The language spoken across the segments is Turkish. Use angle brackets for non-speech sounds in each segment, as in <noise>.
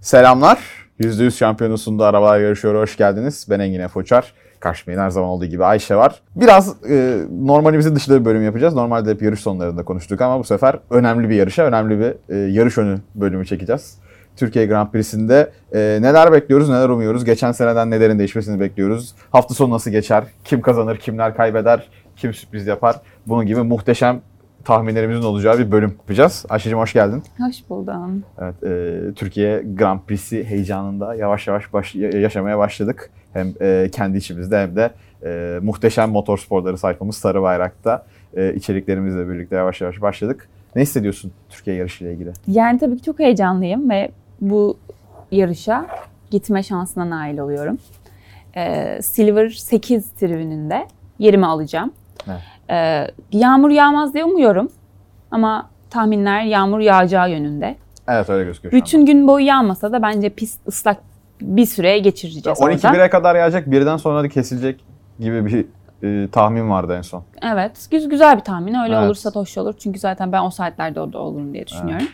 Selamlar. %100 şampiyonasında arabalar yarışıyor. Hoş geldiniz. Ben Engin Foçar. Karşımda her zaman olduğu gibi Ayşe var. Biraz e, normalimizin dışında bir bölüm yapacağız. Normalde hep yarış sonlarında konuştuk ama bu sefer önemli bir yarışa, önemli bir e, yarış önü bölümü çekeceğiz. Türkiye Grand Prix'sinde e, neler bekliyoruz, neler umuyoruz? Geçen seneden nelerin değişmesini bekliyoruz? Hafta sonu nasıl geçer? Kim kazanır, kimler kaybeder? Kim sürpriz yapar? Bunun gibi muhteşem tahminlerimizin olacağı bir bölüm yapacağız. Ayşe'cim hoş geldin. Hoş buldum. Evet, e, Türkiye Grand Prix'si heyecanında yavaş yavaş baş, yaşamaya başladık. Hem e, kendi içimizde hem de e, muhteşem motorsporları sayfamız Sarı Bayrak'ta e, içeriklerimizle birlikte yavaş yavaş başladık. Ne hissediyorsun Türkiye yarışıyla ilgili? Yani tabii ki çok heyecanlıyım ve bu yarışa gitme şansına nail oluyorum. Ee, Silver 8 tribününde yerimi alacağım. Evet. Ee, yağmur yağmaz diye umuyorum ama tahminler yağmur yağacağı yönünde. Evet öyle gözüküyor. Bütün gün boyu yağmasa da bence pist ıslak bir süre geçireceğiz 12 orada. 1'e kadar yağacak, birden sonra da kesilecek gibi bir e, tahmin vardı en son. Evet, güz- güzel bir tahmin. Öyle Evet. olursa hoş olur. Çünkü zaten ben o saatlerde orada olurum diye düşünüyorum.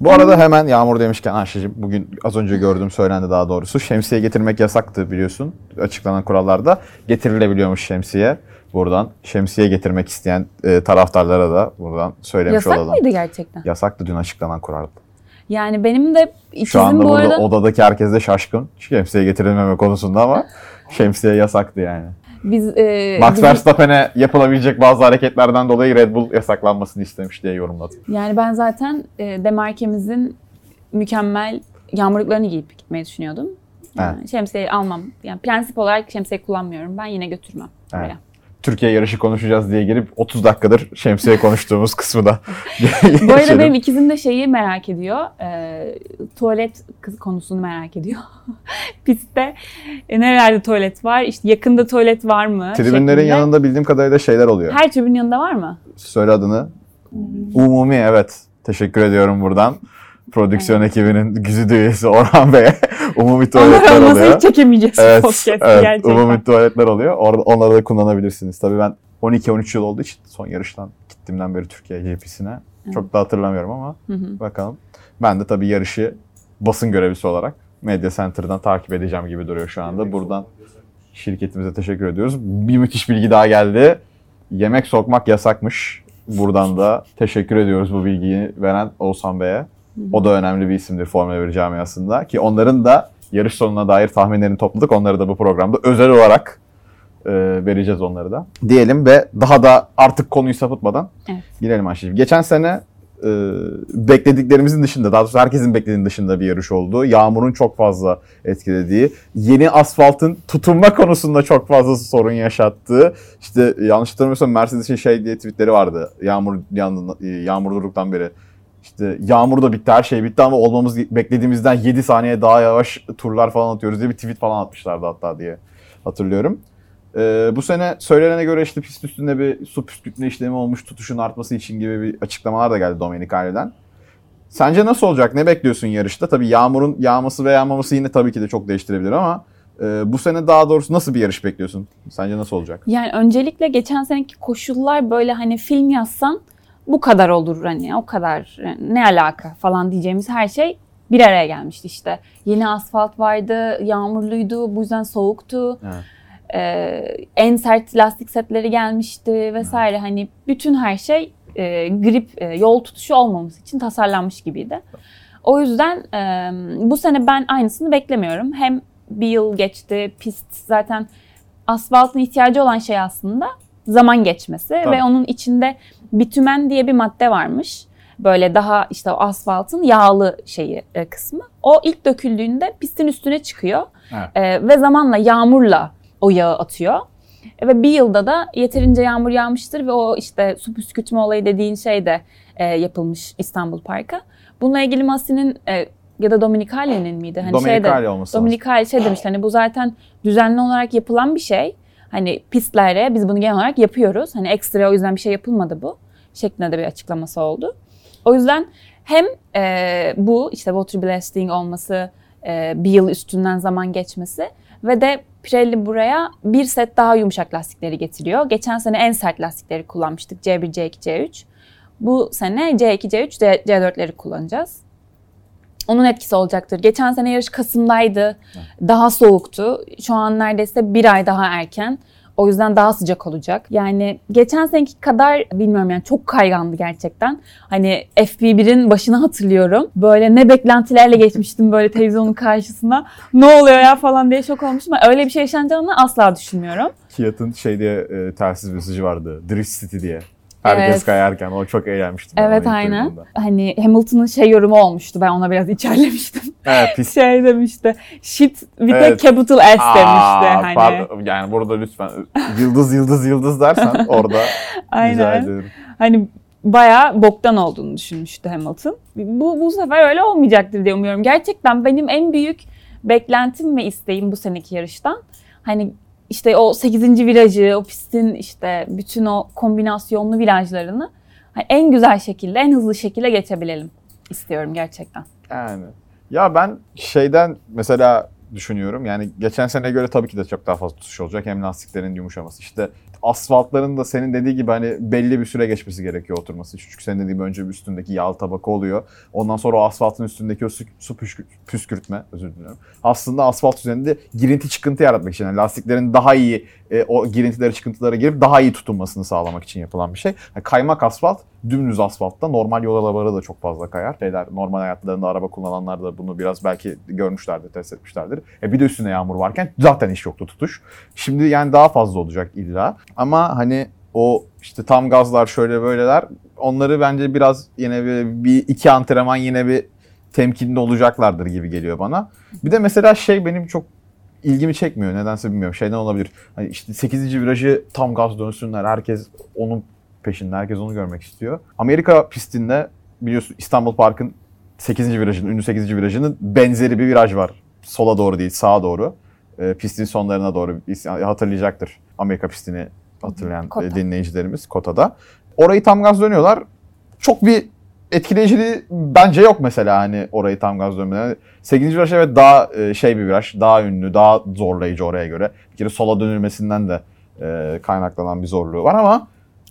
Bu arada hemen yağmur demişken Ayşe'cim bugün az önce gördüm söylendi daha doğrusu. Şemsiye getirmek yasaktı biliyorsun açıklanan kurallarda. Getirilebiliyormuş şemsiye. Buradan şemsiye getirmek isteyen e, taraftarlara da buradan söylemiş Yasak olalım. mıydı gerçekten? Yasaktı dün açıklanan kural. Yani benim de Şu ikizim anda bu burada arada... odadaki herkes de şaşkın. Şemsiye getirilmeme konusunda ama <laughs> şemsiye yasaktı yani. Biz, e, Max bizim- Verstappen'e yapılabilecek bazı hareketlerden dolayı Red Bull yasaklanmasını istemiş diye yorumladı. Yani ben zaten e, Demarke'mizin mükemmel yağmurluklarını giyip gitmeyi düşünüyordum. Yani Şemsiye almam. Yani prensip olarak şemsiye kullanmıyorum. Ben yine götürmem. Evet. Türkiye yarışı konuşacağız diye girip 30 dakikadır şemsiye konuştuğumuz <laughs> kısmı da <laughs> Bu arada benim ikizim de şeyi merak ediyor. E, tuvalet kız- konusunu merak ediyor. <laughs> Pistte e, nerelerde tuvalet var? İşte yakında tuvalet var mı? Tribünlerin şeklinde. yanında bildiğim kadarıyla şeyler oluyor. Her tribünün yanında var mı? Söyle adını. Umumi evet. Teşekkür ediyorum buradan. Prodüksiyon ekibinin güzide üyesi Orhan Bey'e <laughs> umumi tuvaletler oluyor. hiç çekemeyeceğiz Evet, podcast evet gerçekten. umumi tuvaletler oluyor. Orada, onları da kullanabilirsiniz. Tabii ben 12-13 yıl olduğu için son yarıştan gittiğimden beri Türkiye GP'sine çok da hatırlamıyorum ama Hı hı. bakalım. Ben de tabii yarışı basın görevlisi olarak Media Center'dan takip edeceğim gibi duruyor şu anda. Buradan şirketimize teşekkür ediyoruz. Bir müthiş bilgi daha geldi. Yemek sokmak yasakmış. Buradan da teşekkür ediyoruz bu bilgiyi veren Oğuzhan Bey'e. O da önemli bir isimdir Formula 1 camiasında. Ki onların da yarış sonuna dair tahminlerini topladık. Onları da bu programda özel olarak e, vereceğiz onları da. Diyelim ve daha da artık konuyu sapıtmadan Evet. girelim Ayşe'cim. Geçen sene e, beklediklerimizin dışında, daha doğrusu herkesin beklediğinin dışında bir yarış oldu. Yağmurun çok fazla etkilediği, yeni asfaltın tutunma konusunda çok fazla sorun yaşattığı, işte yanlış hatırlamıyorsam Mercedes'in şey diye tweetleri vardı. Yağmur yanında, yağmur durduktan beri. İşte yağmur da bitti, her şey bitti ama olmamız beklediğimizden 7 saniye daha yavaş turlar falan atıyoruz diye bir tweet falan atmışlardı hatta diye hatırlıyorum. Ee, bu sene söylenene göre işte pist üstünde bir su püskürtme işlemi olmuş tutuşun artması için gibi bir açıklamalar da geldi Domenicali'den. Sence nasıl olacak? Ne bekliyorsun yarışta? Tabii yağmurun yağması ve yağmaması yine tabii ki de çok değiştirebilir ama e, bu sene daha doğrusu nasıl bir yarış bekliyorsun? Sence nasıl olacak? Yani öncelikle geçen seneki koşullar böyle hani film yazsan bu kadar olur hani o kadar yani ne alaka falan diyeceğimiz her şey bir araya gelmişti işte. Yeni asfalt vardı, yağmurluydu, bu yüzden soğuktu. Evet. Ee, en sert lastik setleri gelmişti vesaire. Hani bütün her şey e, grip, e, yol tutuşu olmaması için tasarlanmış gibiydi. O yüzden e, bu sene ben aynısını beklemiyorum. Hem bir yıl geçti, pist zaten asfaltın ihtiyacı olan şey aslında zaman geçmesi Tabii. ve onun içinde bitümen diye bir madde varmış. Böyle daha işte o asfaltın yağlı şeyi e, kısmı. O ilk döküldüğünde pistin üstüne çıkıyor Evet. E, ve zamanla yağmurla o yağı atıyor. E, ve bir yılda da yeterince yağmur yağmıştır ve o işte su püskürtme olayı dediğin şey de e, yapılmış İstanbul Park'a. Bununla ilgili Massi'nin e, ya da Dominicali'nin miydi? Hani şeyde- Domenicali olması lazım. Dominicali şey demiş hani bu zaten düzenli olarak yapılan bir şey. Hani pistlere biz bunu genel olarak yapıyoruz. Hani ekstra o yüzden bir şey yapılmadı bu. Şeklinde de bir açıklaması oldu. O yüzden hem e, bu işte water blasting olması, e, bir yıl üstünden zaman geçmesi ve de Pirelli buraya bir set daha yumuşak lastikleri getiriyor. Geçen sene en sert lastikleri kullanmıştık C1, C2, C3. Bu sene C2, C3, C- C4'leri kullanacağız. Onun etkisi olacaktır. Geçen sene yarış Kasım'daydı. Daha soğuktu. Şu an neredeyse bir ay daha erken. O yüzden daha sıcak olacak. Yani geçen seneki kadar bilmiyorum yani çok kaygandı gerçekten. Hani FP1'in başını hatırlıyorum. Böyle ne beklentilerle geçmiştim böyle televizyonun karşısına. Ne oluyor ya falan diye şok olmuştum. Öyle bir şey yaşanacağını asla düşünmüyorum. Fiat'ın şey diye e, telsiz mesajı vardı. Drift City diye. Herkes Evet. kayarken o çok eğlenmiştim. Evet aynen. Hani Hamilton'ın şey yorumu olmuştu. Ben ona biraz içerlemiştim. Evet <laughs> pis. şey demişti. Shit with Evet. a capital S Aa, demişti. Hani. pardon. yani burada lütfen yıldız yıldız yıldız dersen <laughs> orada rica Aynen. ederim. Hani bayağı boktan olduğunu düşünmüştü Hamilton. Bu, bu sefer öyle olmayacaktır diye umuyorum. Gerçekten benim en büyük beklentim ve isteğim bu seneki yarıştan. Hani işte o 8. virajı, o pistin işte bütün o kombinasyonlu virajlarını hani en güzel şekilde, en hızlı şekilde geçebilelim istiyorum gerçekten. Yani ya ben şeyden mesela düşünüyorum. Yani geçen seneye göre tabii ki de çok daha fazla tutuş olacak. Hem lastiklerin yumuşaması. İşte asfaltların da senin dediği gibi hani belli bir süre geçmesi gerekiyor oturması. Çünkü senin dediğin gibi önce üstündeki yağ tabaka oluyor. Ondan sonra o asfaltın üstündeki o su, su püskü- püskürtme, özür diliyorum. Aslında asfalt üzerinde girinti çıkıntı yaratmak için. Yani lastiklerin daha iyi e, o girintilere çıkıntılara girip daha iyi tutunmasını sağlamak için yapılan bir şey. Yani kaymak asfalt dümdüz asfaltta normal yol arabaları da çok fazla kayar. Şeyler normal hayatlarında araba kullananlar da bunu biraz belki görmüşlerdir, test etmişlerdir. E bir de üstüne yağmur varken zaten iş yoktu tutuş. Şimdi yani daha fazla olacak illa. Ama hani o işte tam gazlar şöyle böyleler onları bence biraz yine bir, bir iki antrenman yine bir temkinli olacaklardır gibi geliyor bana. Bir de mesela şey benim çok ilgimi çekmiyor. Nedense bilmiyorum. Şeyden olabilir. Hani işte 8. virajı tam gaz dönsünler. Herkes onun peşinde. Herkes onu görmek istiyor. Amerika pistinde biliyorsun İstanbul Park'ın 8. virajının, ünlü 8. virajının benzeri bir viraj var. Sola doğru değil, sağa doğru. Ee, pistin sonlarına doğru hatırlayacaktır. Amerika pistini hatırlayan Kota. dinleyicilerimiz Kota'da. Orayı tam gaz dönüyorlar. Çok bir etkileyiciliği bence yok mesela hani orayı tam gaz dönmeden. 8. viraj evet daha e, şey bir viraj, daha ünlü, daha zorlayıcı oraya göre. Bir kere sola dönülmesinden de e, kaynaklanan bir zorluğu var ama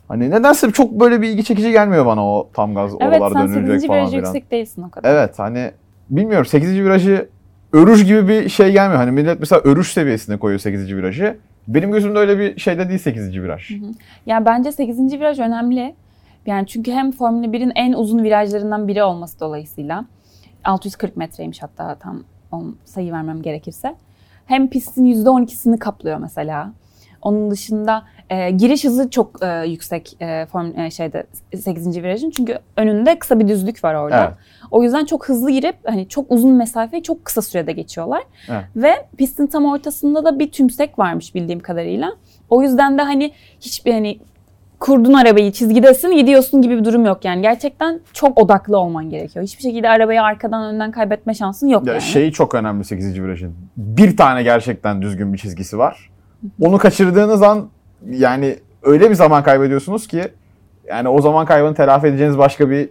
hani nedense çok böyle bir ilgi çekici gelmiyor bana o tam gaz Evet oralar sen dönülecek 8. falan virajı filan. yüksek değilsin o kadar. Evet hani bilmiyorum 8. virajı örüş gibi bir şey gelmiyor. Hani millet mesela örüş seviyesine koyuyor 8. virajı. Benim gözümde öyle bir şeyde değil 8. viraj. Yani bence 8. viraj önemli. Yani çünkü hem Formula 1'in en uzun virajlarından biri olması dolayısıyla 640 metreymiş hatta tam sayı vermem gerekirse. Hem pistin %12'sini kaplıyor mesela. Onun dışında e, giriş hızı çok e, yüksek e, form e, şeyde 8. virajın çünkü önünde kısa bir düzlük var orada. Evet. O yüzden çok hızlı girip hani çok uzun mesafeyi çok kısa sürede geçiyorlar. Evet. Ve pistin tam ortasında da bir tümsek varmış bildiğim kadarıyla. O yüzden de hani hiçbir hani kurdun arabayı çizgidesin gidiyorsun gibi bir durum yok yani. Gerçekten çok odaklı olman gerekiyor. Hiçbir şekilde arabayı arkadan önden kaybetme şansın yok Ya yani. Şeyi çok önemli 8. virajın. Bir tane gerçekten düzgün bir çizgisi var. Onu kaçırdığınız an yani öyle bir zaman kaybediyorsunuz ki yani o zaman kaybını telafi edeceğiniz başka bir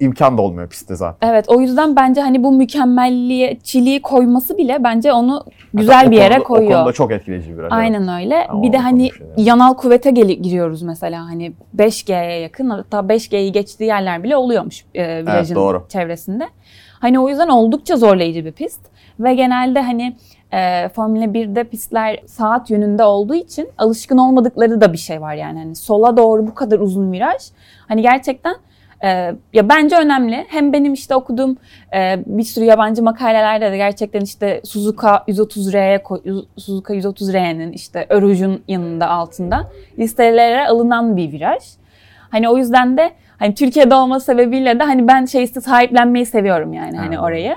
imkan da olmuyor pistte zaten. Evet o yüzden bence hani bu mükemmelliyetçiliği koyması bile bence onu güzel Hatta bir yere konuda- koyuyor. O konuda çok etkileyici bir viraj. evet. Aynen öyle. Ama bir de hani şey yani. yanal kuvvete gel- giriyoruz mesela hani 5G'ye yakın hatta 5G'yi geçtiği yerler bile oluyormuş e, virajın doğru. çevresinde. Hani o yüzden oldukça zorlayıcı bir pist ve genelde hani e, Formula 1'de pistler saat yönünde olduğu için alışkın olmadıkları da bir şey var yani hani sola doğru bu kadar uzun viraj hani gerçekten e, ya bence önemli. Hem benim işte okuduğum e, bir sürü yabancı makalelerde de gerçekten işte Suzuka 130R'ye koy- Suzuka 130R'nin işte Öruj'un yanında altında listelere alınan bir viraj. Hani o yüzden de hani Türkiye'de olması sebebiyle de hani ben şeyi sahiplenmeyi seviyorum yani hani Ha. orayı.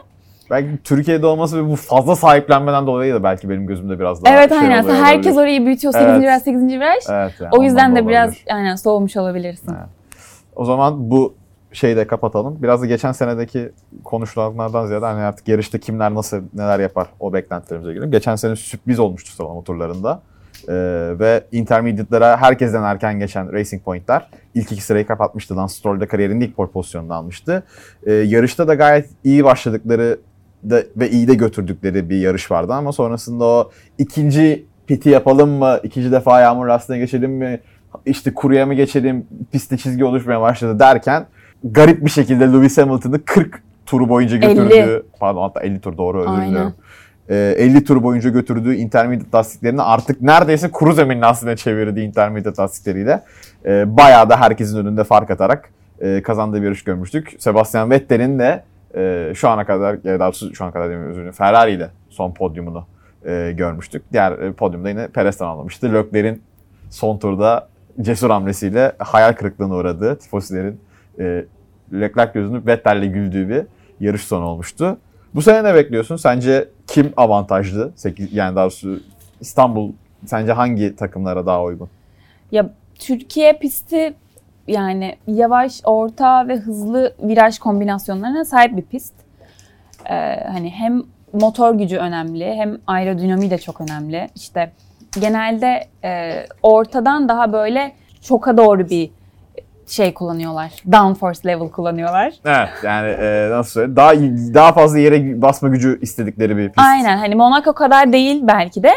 Belki Türkiye'de olması ve bu fazla sahiplenmeden dolayı da belki benim gözümde biraz daha evet şey aynen. oluyor Herkes olabilir. orayı büyütüyor 8. Evet. viraj 8. viraj. Evet, yani o yüzden de biraz aynen soğumuş olabilirsin. Evet. O zaman bu şeyi de kapatalım. Biraz da geçen senedeki konuşulanlardan ziyade hani artık yarışta kimler nasıl neler yapar o beklentilerimize girelim. Geçen sene sürpriz olmuştu sıralama turlarında. Ee, ve intermediate'lara herkesten erken geçen Racing Point'ler ilk iki sırayı kapatmıştı. Lance Stroll de kariyerinin ilk pole pozisyonunu almıştı. Ee, yarışta da gayet iyi başladıkları da, ve iyi de götürdükleri bir yarış vardı ama sonrasında o ikinci piti yapalım mı, ikinci defa yağmur lastiğine geçelim mi, işte kuruya mı geçelim, pistte çizgi oluşmaya başladı derken garip bir şekilde Lewis Hamilton'ı 40 turu boyunca götürdüğü pardon hatta 50 tur doğru özür diliyorum. Ee, 50 tur boyunca götürdüğü intermediate lastiklerini artık neredeyse kuru zemin lastiğine çevirdiği intermediate lastikleriyle e, bayağı da herkesin önünde fark atarak e, kazandığı bir yarış görmüştük. Sebastian Vettel'in de e, şu ana kadar, daha doğrusu şu ana kadar demiyorum özür dilerim, Ferrari ile son podyumunu e, görmüştük. Diğer e, podyumda yine Perez'den almıştı. Leclerc'in son turda cesur hamlesiyle hayal kırıklığına uğradığı tifosilerin e, Leclerc gözünü Vettel'le güldüğü bir yarış sonu olmuştu. Bu sene ne bekliyorsun? Sence kim avantajlı? Sekiz- Yani daha doğrusu İstanbul sence hangi takımlara daha uygun? Ya Türkiye pisti yani yavaş, orta ve hızlı viraj kombinasyonlarına sahip bir pist. Ee, hani hem motor gücü önemli hem aerodinamiği de çok önemli. İşte genelde e, ortadan daha böyle çoka doğru bir şey kullanıyorlar. Downforce level kullanıyorlar. Evet yani e, nasıl söyleyeyim? Daha, daha fazla yere basma gücü istedikleri bir pist. Aynen hani Monaco kadar değil belki de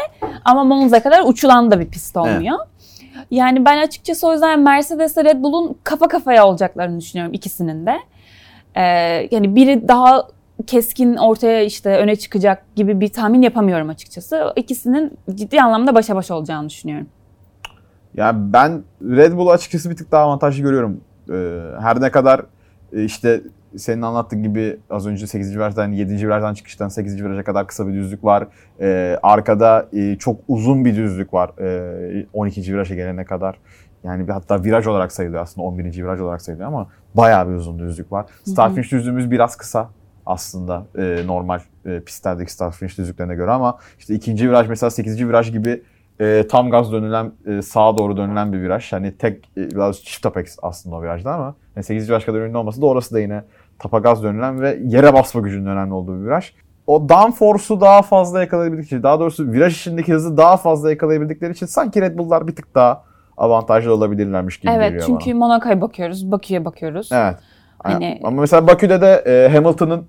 ama Monza kadar uçulan da bir pist olmuyor. Yani ben açıkçası o yüzden Mercedes ile Red Bull'un kafa kafaya olacaklarını düşünüyorum ikisinin de. Ee, yani biri daha keskin ortaya işte öne çıkacak gibi bir tahmin yapamıyorum açıkçası. İkisinin ciddi anlamda başa baş olacağını düşünüyorum. Ya ben Red Bull'u açıkçası bir tık daha avantajlı görüyorum. Ee, her ne kadar e, işte senin anlattığın gibi az önce 8. virajdan 7. virajdan çıkıştan 8. viraja kadar kısa bir düzlük var. Ee, arkada e, çok uzun bir düzlük var ee, 12. viraja gelene kadar. Yani bir hatta viraj olarak sayılıyor aslında 11. viraj olarak sayılıyor ama bayağı bir uzun düzlük var. Start finish düzlüğümüz biraz kısa aslında e, normal e, pistlerdeki start finish düzlüklerine göre ama işte ikinci viraj mesela 8. viraj gibi e, tam gaz dönülen, e, sağa doğru dönülen bir viraj. Hani tek, e, biraz çift apex aslında o virajda ama yani 8. viraj kadar ünlü olması da orası da yine tapa gaz dönülen ve yere basma gücünün önemli olduğu bir viraj. O downforce'u daha fazla yakalayabildikleri için, daha doğrusu viraj içindeki hızı daha fazla yakalayabildikleri için sanki Red Bull'lar bir tık daha avantajlı olabilirlermiş gibi Evet geliyor çünkü bana. Monaco'ya bakıyoruz, Bakü'ye bakıyoruz. Evet. Hani- Ama mesela Bakü'de de e, Hamilton'ın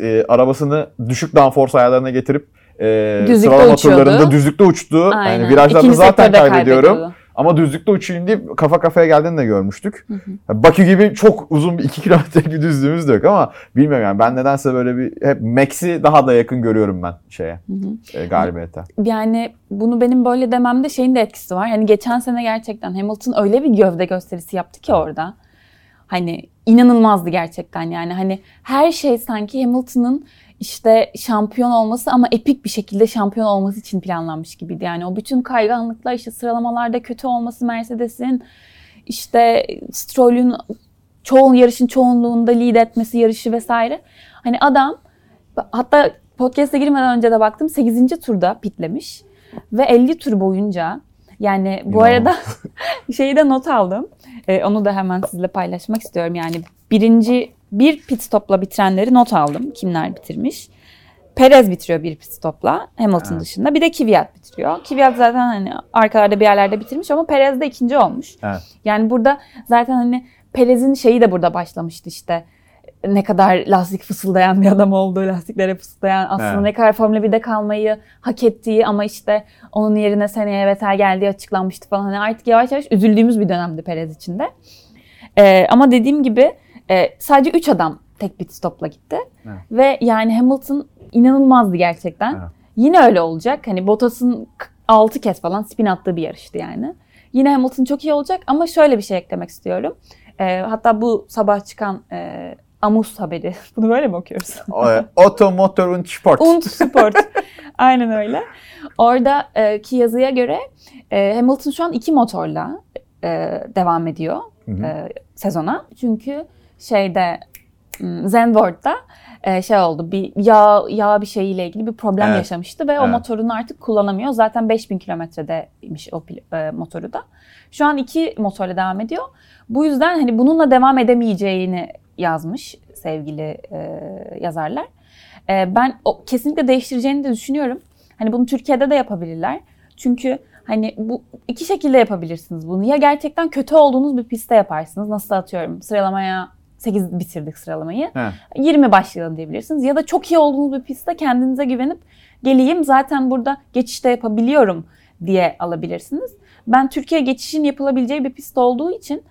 e, arabasını düşük downforce ayarlarına getirip e, Düzlükte sıralama uçuyordu. turlarında düzlükte uçtu. Aynen. Yani virajlarda İkinci zaten kaybediyorum. kaybediyordu. Ama düzlükte uçayım deyip kafa kafaya geldiğini de görmüştük. Bakü gibi çok uzun bir 2 <laughs> kilometrelik bir düzlüğümüz de yok ama bilmiyorum yani ben nedense böyle bir hep Max'i daha da yakın görüyorum ben şeye e, galibiyete. Yani bunu benim böyle dememde şeyin de etkisi var. Hani geçen sene gerçekten Hamilton öyle bir gövde gösterisi yaptı ki orada. Hani inanılmazdı gerçekten yani. Hani her şey sanki Hamilton'ın işte şampiyon olması ama epik bir şekilde şampiyon olması için planlanmış gibiydi. Yani o bütün kayganlıklar işte sıralamalarda kötü olması Mercedes'in işte Stroll'ün çoğun yarışın çoğunluğunda lead etmesi yarışı vesaire. Hani adam hatta podcast'e girmeden önce de baktım 8. turda pitlemiş ve 50 tur boyunca yani bu İnanılmaz. arada <laughs> şeyi de not aldım. Ee, onu da hemen sizinle paylaşmak istiyorum. Yani birinci bir pit stopla bitirenleri not aldım. Kimler bitirmiş? Perez bitiriyor bir pit stopla Hamilton Evet. dışında. Bir de Kvyat bitiriyor. Kvyat zaten hani arkalarda bir yerlerde bitirmiş ama Perez de ikinci olmuş. Evet. Yani burada zaten hani Perez'in şeyi de burada başlamıştı işte. Ne kadar lastik fısıldayan bir adam olduğu, lastiklere fısıldayan aslında Evet. ne kadar Formula 1'de kalmayı hak ettiği ama işte onun yerine seneye Vettel geldiği açıklanmıştı falan. Hani artık yavaş yavaş üzüldüğümüz bir dönemdi Perez için de. Ee, ama dediğim gibi e, sadece 3 adam tek pit stopla gitti. Evet. Ve yani Hamilton inanılmazdı gerçekten. Evet. Yine öyle olacak. Hani Bottas'ın 6 kez falan spin attığı bir yarıştı yani. Yine Hamilton çok iyi olacak ama şöyle bir şey eklemek istiyorum. Ee, hatta bu sabah çıkan e, Amus haberi. <laughs> Bunu böyle mi okuyoruz? O, e, und Sport. Und Sport. <laughs> Aynen öyle. Orada e, yazıya göre e, Hamilton şu an iki motorla e, devam ediyor Hı hı. e, sezona. Çünkü şeyde e, şey oldu bir yağ yağ bir şeyiyle ilgili bir problem Evet. yaşamıştı ve o Evet. motorunu artık kullanamıyor. Zaten 5000 kilometredeymiş o e, motoru da. Şu an iki motorla devam ediyor. Bu yüzden hani bununla devam edemeyeceğini yazmış sevgili e, yazarlar. E, ben o, kesinlikle değiştireceğini de düşünüyorum. Hani bunu Türkiye'de de yapabilirler. Çünkü hani bu iki şekilde yapabilirsiniz bunu. Ya gerçekten kötü olduğunuz bir pistte yaparsınız. Nasıl atıyorum sıralamaya 8 bitirdik sıralamayı. He. 20 başlayalım diyebilirsiniz. Ya da çok iyi olduğunuz bir pistte kendinize güvenip geleyim zaten burada geçişte yapabiliyorum diye alabilirsiniz. Ben Türkiye geçişin yapılabileceği bir pist olduğu için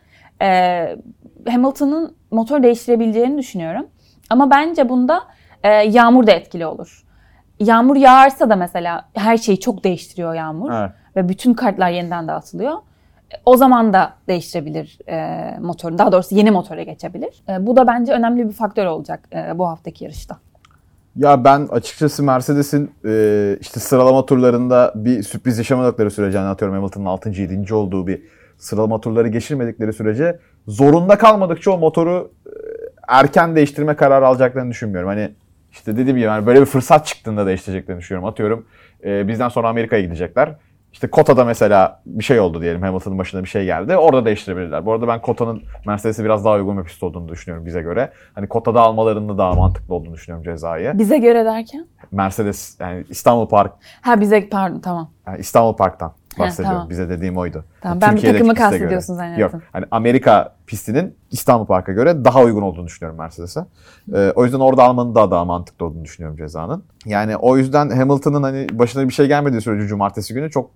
e, Hamilton'ın motor değiştirebileceğini düşünüyorum. Ama bence bunda e, yağmur da etkili olur. Yağmur yağarsa da mesela her şeyi çok değiştiriyor yağmur Evet. ve bütün kartlar yeniden dağıtılıyor. O zaman da değiştirebilir e, motorun. Daha doğrusu yeni motora geçebilir. E, bu da bence önemli bir faktör olacak e, bu haftaki yarışta. Ya ben açıkçası Mercedes'in e, işte sıralama turlarında bir sürpriz yaşamadıkları sürece hani atıyorum Hamilton'ın 6. 7. olduğu bir sıralama turları geçirmedikleri sürece zorunda kalmadıkça o motoru e, erken değiştirme kararı alacaklarını düşünmüyorum. Hani işte dediğim gibi yani böyle bir fırsat çıktığında değiştireceklerini düşünüyorum. Atıyorum e, bizden sonra Amerika'ya gidecekler. İşte Kota'da mesela bir şey oldu diyelim Hamilton'ın başına bir şey geldi. Orada değiştirebilirler. Bu arada ben Kota'nın Mercedes'e biraz daha uygun bir pist olduğunu düşünüyorum bize göre. Hani Kota'da almalarının da daha mantıklı olduğunu düşünüyorum cezayı. Bize göre derken? Mercedes yani İstanbul Park Ha bize pardon tamam. yani İstanbul Park'tan bahsediyorum. tamam. Bize dediğim oydu. Tamam, Yani ben bir takımı kastediyorsun zannettim. Yok. Hani Amerika pistinin İstanbul Park'a göre daha uygun olduğunu düşünüyorum Mercedes'e. Ee, o yüzden orada almanın daha daha mantıklı olduğunu düşünüyorum cezanın. Yani o yüzden Hamilton'ın hani başına bir şey gelmediği sürece cumartesi günü çok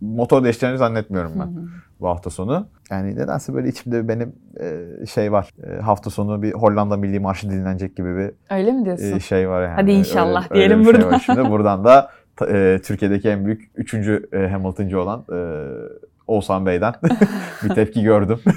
motor değiştireceğini zannetmiyorum ben bu hafta sonu. Yani nedense böyle içimde benim e, şey var. E, hafta sonu bir Hollanda Milli Marşı dinlenecek gibi bir Öyle mi diyorsun? e, şey var yani. Hadi inşallah Öyle- öyle diyelim bir şey buradan. var Şimdi <laughs> buradan da e, Türkiye'deki en büyük üçüncü e, Hamilton'cı olan e, Oğuzhan Bey'den <laughs> bir tepki gördüm. <laughs>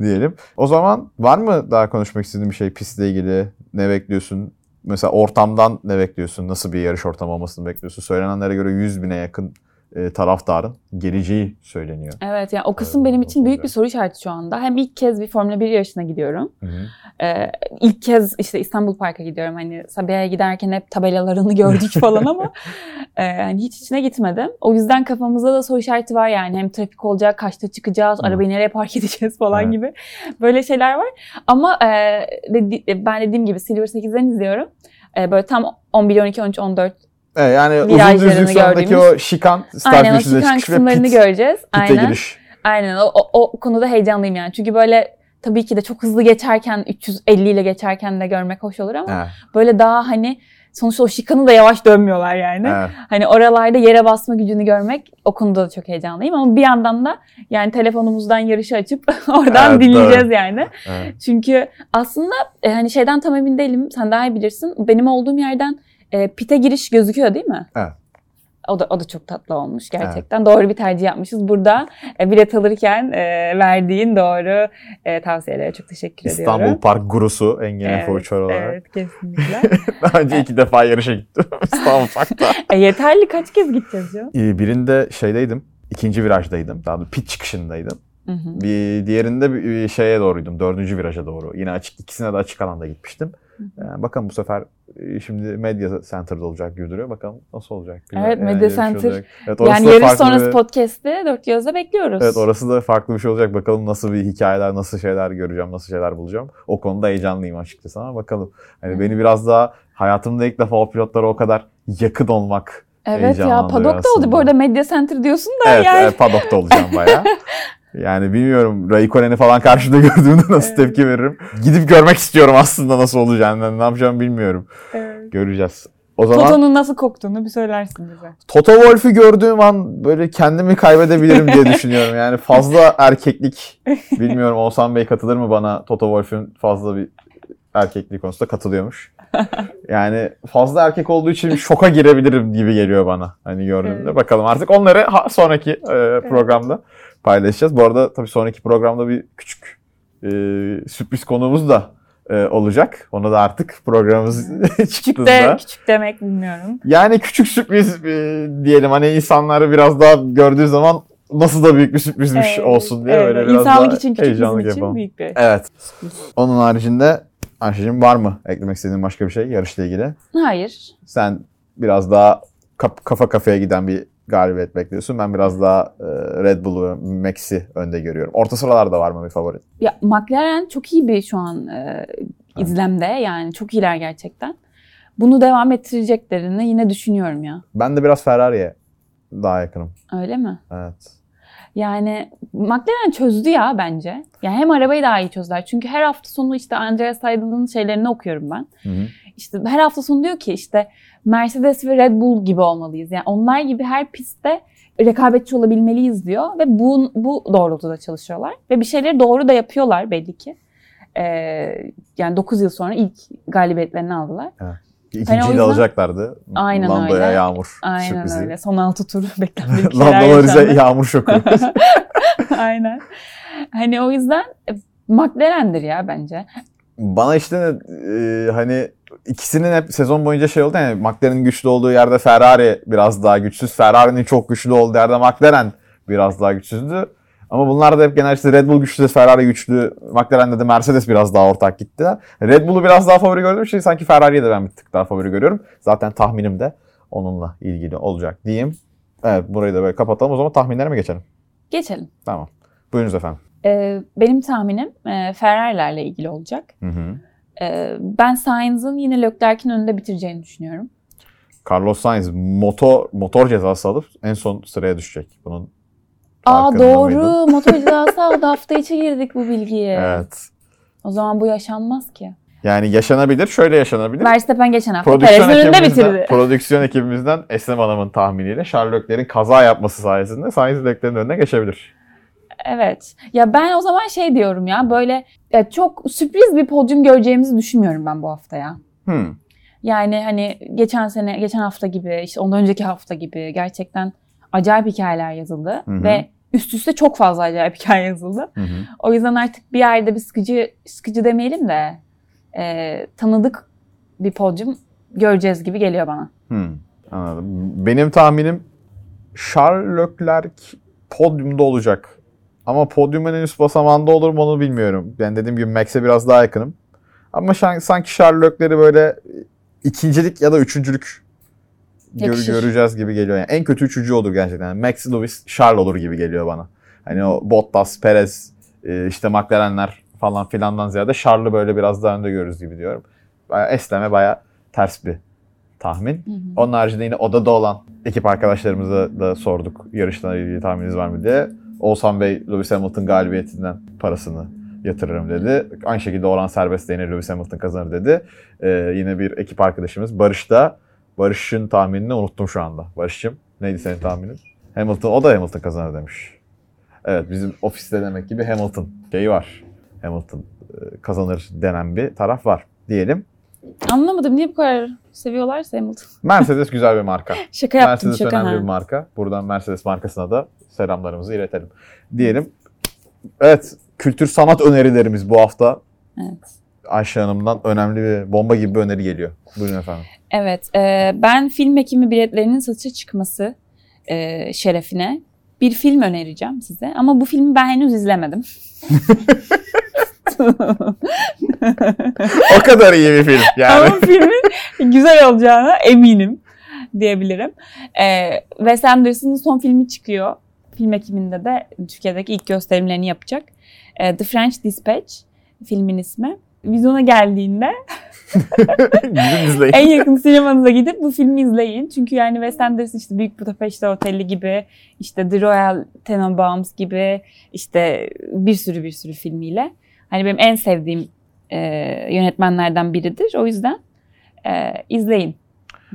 diyelim. O zaman var mı daha konuşmak istediğin bir şey pistle ilgili? Ne bekliyorsun? Mesela ortamdan ne bekliyorsun? Nasıl bir yarış ortamı olmasını bekliyorsun? Söylenenlere göre 100 bine yakın e, taraftarın geleceği söyleniyor. Evet yani o kısım Ee, benim için büyük bir soru işareti şu anda. Hem ilk kez bir Formula 1 yarışına gidiyorum. Hı hı. Ee, ilk kez işte İstanbul Park'a gidiyorum. Hani Sabiha'ya giderken hep tabelalarını gördük <laughs> falan ama e, hani hiç içine gitmedim. O yüzden kafamızda da soru işareti var yani. Hem trafik olacak, kaçta çıkacağız, Hı. arabayı nereye park <laughs> edeceğiz falan Evet. gibi. Böyle şeyler var. Ama e, dedi- ben dediğim gibi Silver 8'den izliyorum. E, böyle tam 11, 12, 13, 14 Evet, yani uzun düzlük sonundaki o şikan, Aynen start o ve kısımlarını pit, göreceğiz. Aynen. giriş. Aynen o, o, o konuda heyecanlıyım yani. Çünkü böyle tabii ki de çok hızlı geçerken 350 ile geçerken de görmek hoş olur ama Evet, böyle daha hani sonuçta o şikanı da yavaş dönmüyorlar yani. evet. Hani oralarda yere basma gücünü görmek o konuda da çok heyecanlıyım ama bir yandan da yani telefonumuzdan yarışı açıp <laughs> oradan Evet, dinleyeceğiz doğru. yani. evet. Çünkü aslında e, hani şeyden tam emin değilim. Sen daha iyi bilirsin. Benim olduğum yerden e, pite giriş gözüküyor değil mi? Evet. O da, o da çok tatlı olmuş gerçekten. Doğru bir tercih yapmışız. Burada e, bilet alırken e, verdiğin doğru e, tavsiyelere çok teşekkür İstanbul ediyorum. Park gurusu Engin Efe Uçar olarak. Evet kesinlikle. <laughs> Daha önce iki defa yarışa gittim <laughs> İstanbul Park'ta. <laughs> e, yeterli kaç kez gideceğiz ya? Ee, Birinde şeydeydim. ikinci virajdaydım. Daha doğrusu pit çıkışındaydım. Hı hı. Bir diğerinde bir şeye doğruydum. Dördüncü viraja doğru. Yine açık ikisine de açık alanda gitmiştim. Yani bakalım bu sefer e, şimdi Medya Center'da olacak gibi duruyor. Bakalım nasıl olacak. Evet, Yani Medya şey Center. olacak. Evet, Yani farklı sonrası bir- podcast'i dört gözle bekliyoruz. Evet orası da farklı bir şey olacak. Bakalım nasıl bir hikayeler, nasıl şeyler göreceğim, nasıl şeyler bulacağım. O konuda heyecanlıyım açıkçası ama bakalım. Hani Hı. beni biraz daha hayatımda ilk defa o pilotlara o kadar yakın olmak. Evet ya Padok'ta oldu. aslında. Bu arada Medya Center diyorsun da Evet, yani. evet paddock'ta olacağım bayağı. <laughs> Yani bilmiyorum Raikkonen'i falan karşıda <laughs> gördüğümde nasıl Evet. tepki veririm. Gidip görmek istiyorum aslında nasıl olacağını. Ne yapacağımı bilmiyorum. Evet. Göreceğiz. O zaman Toto'nun nasıl koktuğunu bir söylersin bize. Toto Wolff'ü gördüğüm an böyle kendimi kaybedebilirim diye <laughs> düşünüyorum. Yani fazla erkeklik bilmiyorum Oğuzhan Bey katılır mı bana Toto Wolff'ün fazla bir erkekliği konusunda katılıyormuş. Yani fazla erkek olduğu için şoka girebilirim gibi geliyor bana. Hani gördüğümde. Evet. Bakalım artık onları sonraki e, programda paylaşacağız. Bu arada tabii sonraki programda bir küçük e, sürpriz konuğumuz da e, olacak. Onu da artık programımız <laughs> Küçük çıktığında. de küçük demek bilmiyorum. Yani küçük sürpriz e, diyelim hani insanları biraz daha gördüğü zaman nasıl da büyük bir sürprizmiş Evet, olsun diye evet. böyle biraz İnsanlık daha için küçük heyecanlı bizim için yapalım. büyük bir Evet. sürpriz. Onun haricinde Ayşe'cim var mı eklemek istediğin başka bir şey yarışla ilgili? Hayır. Sen biraz daha kap- kafa kafaya giden bir galibiyet bekliyorsun. Ben biraz daha e, Red Bull'u Max'i önde görüyorum. Orta sıralarda var mı bir favori? Ya McLaren çok iyi bir şu an e, izlemde. Yani çok iyiler gerçekten. Bunu devam ettireceklerini yine düşünüyorum ya. Ben de biraz Ferrari'ye daha yakınım. Öyle mi? Evet. Yani McLaren çözdü ya bence. Ya hem arabayı daha iyi çözdüler. Çünkü her hafta sonu işte Andreas Seidel'ın şeylerini okuyorum ben. Hı hı. İşte her hafta sonu diyor ki işte Mercedes ve Red Bull gibi olmalıyız. Yani onlar gibi her pistte rekabetçi olabilmeliyiz diyor ve bu, bu doğrultuda çalışıyorlar. Ve bir şeyleri doğru da yapıyorlar belli ki. e, yani 9 yıl sonra ilk galibiyetlerini aldılar. İkinciyi Hani o de yüzden- alacaklardı. Aynen Lando'ya öyle. yağmur Aynen sürprizi. öyle. Son 6 tur <laughs> beklenmedik <laughs> şeyler Lando Rize yağmur şoku. <laughs> Aynen. Hani o yüzden e, McLaren'dir ya bence. Bana işte e, hani ikisinin hep sezon boyunca şey oldu yani McLaren'in güçlü olduğu yerde Ferrari biraz daha güçsüz. Ferrari'nin çok güçlü olduğu yerde McLaren biraz daha güçsüzdü. Ama bunlar da hep genel işte Red Bull güçlü, Ferrari güçlü, McLaren'de de Mercedes biraz daha ortak gitti. Red Bull'u biraz daha favori gördüğüm için sanki Ferrari'yi de ben bir tık daha favori görüyorum. Zaten tahminim de onunla ilgili olacak diyeyim. Evet burayı da böyle kapatalım. O zaman tahminlerime geçelim. Geçelim. Tamam. Buyurunuz efendim. E, benim tahminim e, Ferrari'lerle ilgili olacak. Hı hı. E, ben Sainz'ın yine Leclerc'in önünde bitireceğini düşünüyorum. Carlos Sainz motor motor cezası alıp en son sıraya düşecek. Bunun Aa doğru. mıydın? Motor cezası aldı. Hafta içi girdik bu bilgiye. Evet. O zaman bu yaşanmaz ki. Yani yaşanabilir. Şöyle yaşanabilir. Verstappen geçen hafta Perez'in önünde bitirdi. <laughs> prodüksiyon ekibimizden Eslem Hanım'ın tahminiyle Charles Leclerc'in kaza yapması sayesinde Sainz Leclerc'in önüne geçebilir. Evet. Ya ben o zaman şey diyorum ya böyle ya çok sürpriz bir podyum göreceğimizi düşünmüyorum ben bu hafta ya. Hmm. Yani hani geçen sene, geçen hafta gibi, işte ondan önceki hafta gibi gerçekten acayip hikayeler yazıldı. Hı hı. Ve üst üste çok fazla acayip <laughs> hikaye yazıldı. Hı hı. O yüzden artık bir yerde bir sıkıcı, sıkıcı demeyelim de e, tanıdık bir podyum göreceğiz gibi geliyor bana. Hmm. Anladım. Benim tahminim Charles Leclerc podyumda olacak. Ama podyumun en üst basamağında olur mu onu bilmiyorum. Ben dediğim gibi Max'e biraz daha yakınım. Ama sanki Leclerc'i böyle ikincilik ya da üçüncülük gör- göreceğiz gibi geliyor. Yani en kötü üçüncü olur gerçekten. Yani Max Lewis, Charles olur gibi geliyor bana. Hani o Bottas, Perez, e, işte McLaren'ler falan filandan ziyade Charles'ı böyle biraz daha önde görürüz gibi diyorum. Bayağı esleme bayağı ters bir tahmin. Onun haricinde yine odada olan ekip arkadaşlarımıza da sorduk yarışla ilgili tahmininiz var mı diye. Oğuzhan Bey Lewis Hamilton galibiyetinden parasını yatırırım dedi. Aynı şekilde Orhan Serbest de Lewis Hamilton kazanır dedi. Ee, yine bir ekip arkadaşımız Barış da Barış'ın tahminini unuttum şu anda. Barış'cığım neydi senin tahminin? Hamilton, o da Hamilton kazanır demiş. Evet bizim ofiste demek ki bir Hamilton şeyi var. Hamilton e, kazanır denen bir taraf var diyelim. Anlamadım niye bu kadar seviyorlarsa Hamilton. Mercedes <laughs> güzel bir marka. Şaka yaptım Mercedes şaka. önemli ha. bir marka. Buradan Mercedes markasına da selamlarımızı iletelim. Diyelim. Evet, kültür sanat önerilerimiz bu hafta Evet. Ayşe Hanım'dan önemli bir bomba gibi bir öneri geliyor. Buyurun efendim. Evet, e, ben film ekimi biletlerinin satışa çıkması e, şerefine bir film önereceğim size. Ama bu filmi ben henüz izlemedim. <laughs> O kadar iyi bir film. Yani Ama filmin güzel olacağına eminim diyebilirim. E, Wes Anderson'ın son filmi çıkıyor. Film ekiminde de Türkiye'deki ilk gösterimlerini yapacak. E, The French Dispatch filmin ismi. Vizyona geldiğinde <laughs> en yakın sinemanıza gidip bu filmi izleyin. Çünkü yani Wes Anderson işte Büyük Budapest Oteli gibi, işte The Royal Tenenbaums gibi işte bir sürü bir sürü filmiyle. Hani benim en sevdiğim e, yönetmenlerden biridir. O yüzden e, izleyin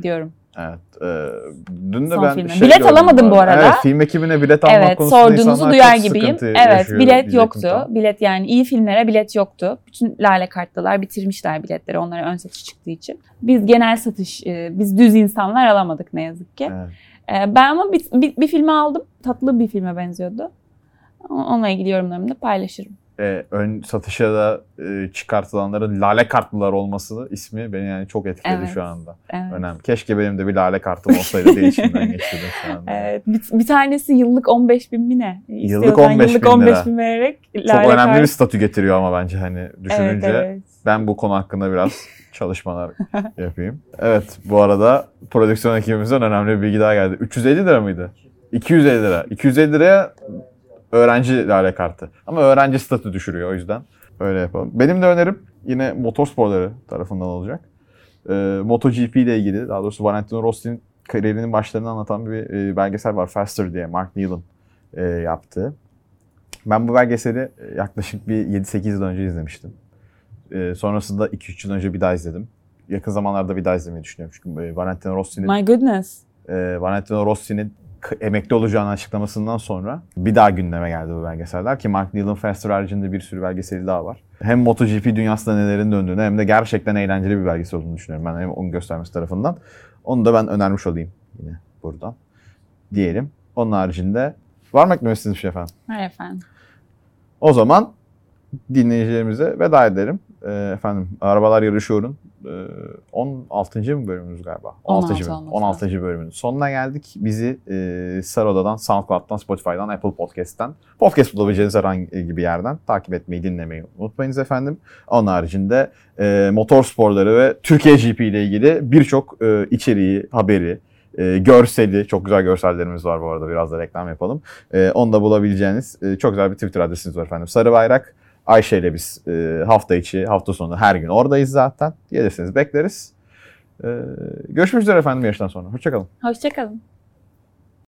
diyorum. Evet. e, dün de Son ben filmi. şey Bilet alamadım bu arada. Evet, film ekibine bilet almak evet, konusunda sorduğunuzu duyar gibiyim. Evet, bilet yoktu. tam. Bilet yani iyi filmlere bilet yoktu. Bütün lale kartlılar bitirmişler biletleri onlara ön satış çıktığı için. Biz genel satış, e, biz düz insanlar alamadık ne yazık ki. Evet. Ee, Ben ama bir, bir, bir filmi aldım. Tatlı bir filme benziyordu. Onunla ilgili yorumlarımı da paylaşırım. E, ön satışa da e, çıkartılanların lale kartlılar olması ismi beni yani çok etkiledi Evet. şu anda. Evet. Önemli. Keşke benim de bir lale kartım olsaydı diye içimden <laughs> geçirdim şu anda. Evet, bir, bir tanesi yıllık 15 bin mi ne? Yıllık İstiyorsan 15 yıllık bin 15 lira. bin vererek Çok lale önemli kart- bir statü getiriyor ama bence hani Evet, düşününce evet. ben bu konu hakkında biraz <laughs> çalışmalar yapayım. Evet bu arada prodüksiyon ekibimizden önemli bir bilgi daha geldi. 350 lira mıydı? 250 lira. 250 liraya öğrenci lale kartı. Ama öğrenci statü düşürüyor o yüzden. Öyle yapalım. Benim de önerim yine motorsporları tarafından olacak. Ee, MotoGP ile ilgili daha doğrusu Valentino Rossi'nin kariyerinin başlarını anlatan bir e, belgesel var. Faster diye Mark Neal'ın e, yaptığı. Ben bu belgeseli e, yaklaşık bir 7-8 yıl önce izlemiştim. E, sonrasında 2-3 yıl önce bir daha izledim. Yakın zamanlarda bir daha izlemeyi düşünüyorum. Çünkü e, Valentino Rossi'nin My goodness. e, Valentino Rossi'nin emekli olacağını açıklamasından sonra bir daha gündeme geldi bu belgeseller ki Mark Neal'ın Faster haricinde bir sürü belgeseli daha var. Hem MotoGP dünyasında nelerin döndüğünü hem de gerçekten eğlenceli bir belgesel olduğunu düşünüyorum ben hem onu göstermesi tarafından. Onu da ben önermiş olayım yine buradan diyelim. Onun haricinde var mı eklemek istediğiniz şey efendim? Hayır efendim. O zaman dinleyicilerimize veda edelim. Ee, efendim Arabalar Yarışıyor'un e, 16. mı bölümümüz galiba? 16 16. bölüm. olması 16. bölümünün sonuna geldik. Bizi e, Saroda'dan, SoundCloud'dan, Spotify'dan, Apple Podcast'ten, podcast bulabileceğiniz herhangi bir yerden takip etmeyi, dinlemeyi unutmayınız efendim. Onun haricinde e, motor sporları ve Türkiye GP ile ilgili birçok e, içeriği, haberi, e, görseli, çok güzel görsellerimiz var bu arada biraz da reklam yapalım. E, onu da bulabileceğiniz e, çok güzel bir Twitter adresiniz var efendim. Sarı Bayrak. Ayşe ile biz e, hafta içi, hafta sonu her gün oradayız zaten. Gelirseniz bekleriz. E, görüşmek üzere efendim yarıştan sonra. Hoşçakalın. Hoşçakalın.